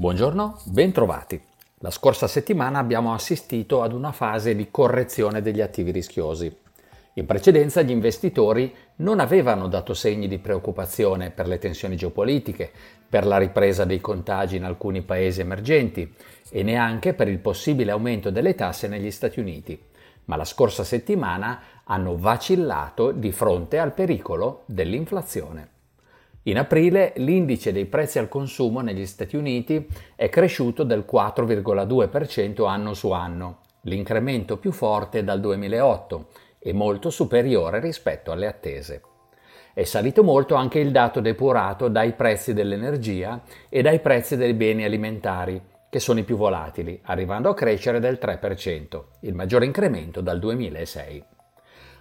Buongiorno, bentrovati. La scorsa settimana abbiamo assistito ad una fase di correzione degli attivi rischiosi. In precedenza gli investitori non avevano dato segni di preoccupazione per le tensioni geopolitiche, per la ripresa dei contagi in alcuni paesi emergenti e neanche per il possibile aumento delle tasse negli Stati Uniti, ma la scorsa settimana hanno vacillato di fronte al pericolo dell'inflazione. In aprile l'indice dei prezzi al consumo negli Stati Uniti è cresciuto del 4,2% anno su anno, l'incremento più forte dal 2008 e molto superiore rispetto alle attese. È salito molto anche il dato depurato dai prezzi dell'energia e dai prezzi dei beni alimentari, che sono i più volatili, arrivando a crescere del 3%, il maggiore incremento dal 2006.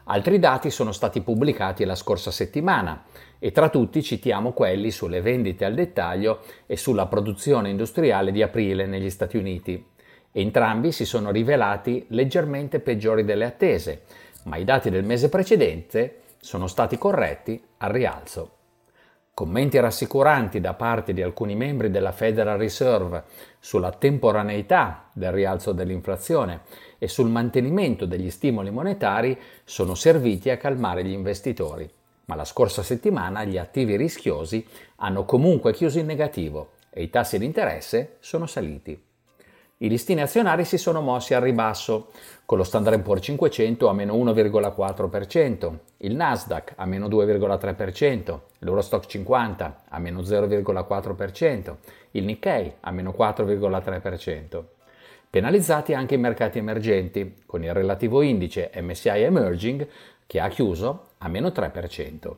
Altri dati sono stati pubblicati la scorsa settimana e tra tutti citiamo quelli sulle vendite al dettaglio e sulla produzione industriale di aprile negli Stati Uniti. Entrambi si sono rivelati leggermente peggiori delle attese, ma i dati del mese precedente sono stati corretti al rialzo. Commenti rassicuranti da parte di alcuni membri della Federal Reserve sulla temporaneità del rialzo dell'inflazione e sul mantenimento degli stimoli monetari sono serviti a calmare gli investitori, ma la scorsa settimana gli attivi rischiosi hanno comunque chiuso in negativo e i tassi di interesse sono saliti. I listini azionari si sono mossi al ribasso, con lo Standard Poor's 500 a meno 1,4%, il Nasdaq a meno 2,3%, l'Eurostock 50 a meno 0,4%, il Nikkei a meno 4,3%. Penalizzati anche i mercati emergenti, con il relativo indice MSCI Emerging che ha chiuso a meno 3%.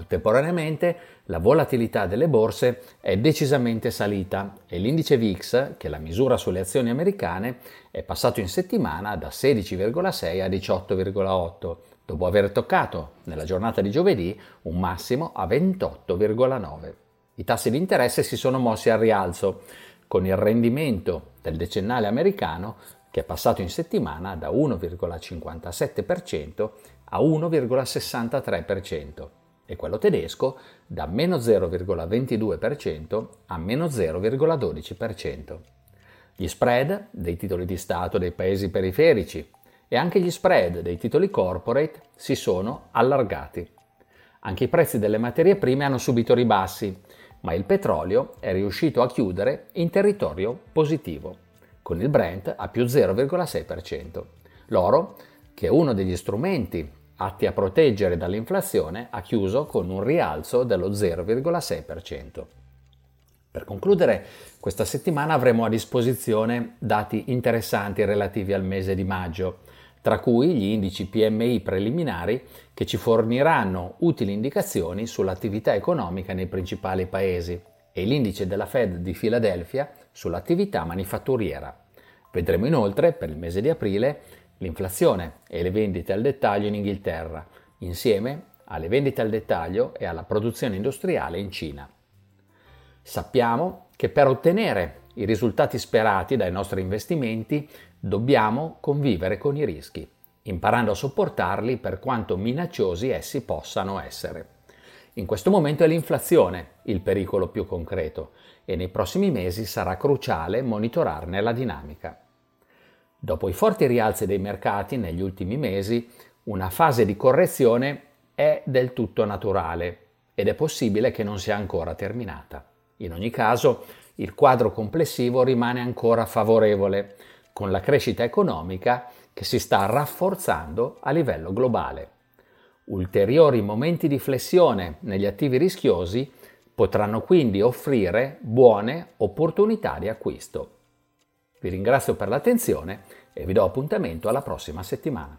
Contemporaneamente la volatilità delle borse è decisamente salita e l'indice VIX, che è la misura sulle azioni americane, è passato in settimana da 16,6 a 18,8, dopo aver toccato nella giornata di giovedì un massimo a 28,9. I tassi di interesse si sono mossi al rialzo, con il rendimento del decennale americano che è passato in settimana da 1,57% a 1,63% e quello tedesco da meno 0,22% a meno 0,12%. Gli spread dei titoli di Stato dei paesi periferici e anche gli spread dei titoli corporate si sono allargati. Anche i prezzi delle materie prime hanno subito ribassi, ma il petrolio è riuscito a chiudere in territorio positivo, con il Brent a più 0,6%. L'oro, che è uno degli strumenti atti a proteggere dall'inflazione, ha chiuso con un rialzo dello 0,6%. Per concludere, questa settimana avremo a disposizione dati interessanti relativi al mese di maggio, tra cui gli indici PMI preliminari che ci forniranno utili indicazioni sull'attività economica nei principali paesi e l'indice della Fed di Filadelfia sull'attività manifatturiera. Vedremo inoltre, per il mese di aprile, l'inflazione e le vendite al dettaglio in Inghilterra, insieme alle vendite al dettaglio e alla produzione industriale in Cina. Sappiamo che per ottenere i risultati sperati dai nostri investimenti dobbiamo convivere con i rischi, imparando a sopportarli per quanto minacciosi essi possano essere. In questo momento è l'inflazione il pericolo più concreto e nei prossimi mesi sarà cruciale monitorarne la dinamica. Dopo i forti rialzi dei mercati negli ultimi mesi, una fase di correzione è del tutto naturale ed è possibile che non sia ancora terminata. In ogni caso, il quadro complessivo rimane ancora favorevole, con la crescita economica che si sta rafforzando a livello globale. Ulteriori momenti di flessione negli attivi rischiosi potranno quindi offrire buone opportunità di acquisto. Vi ringrazio per l'attenzione e vi do appuntamento alla prossima settimana.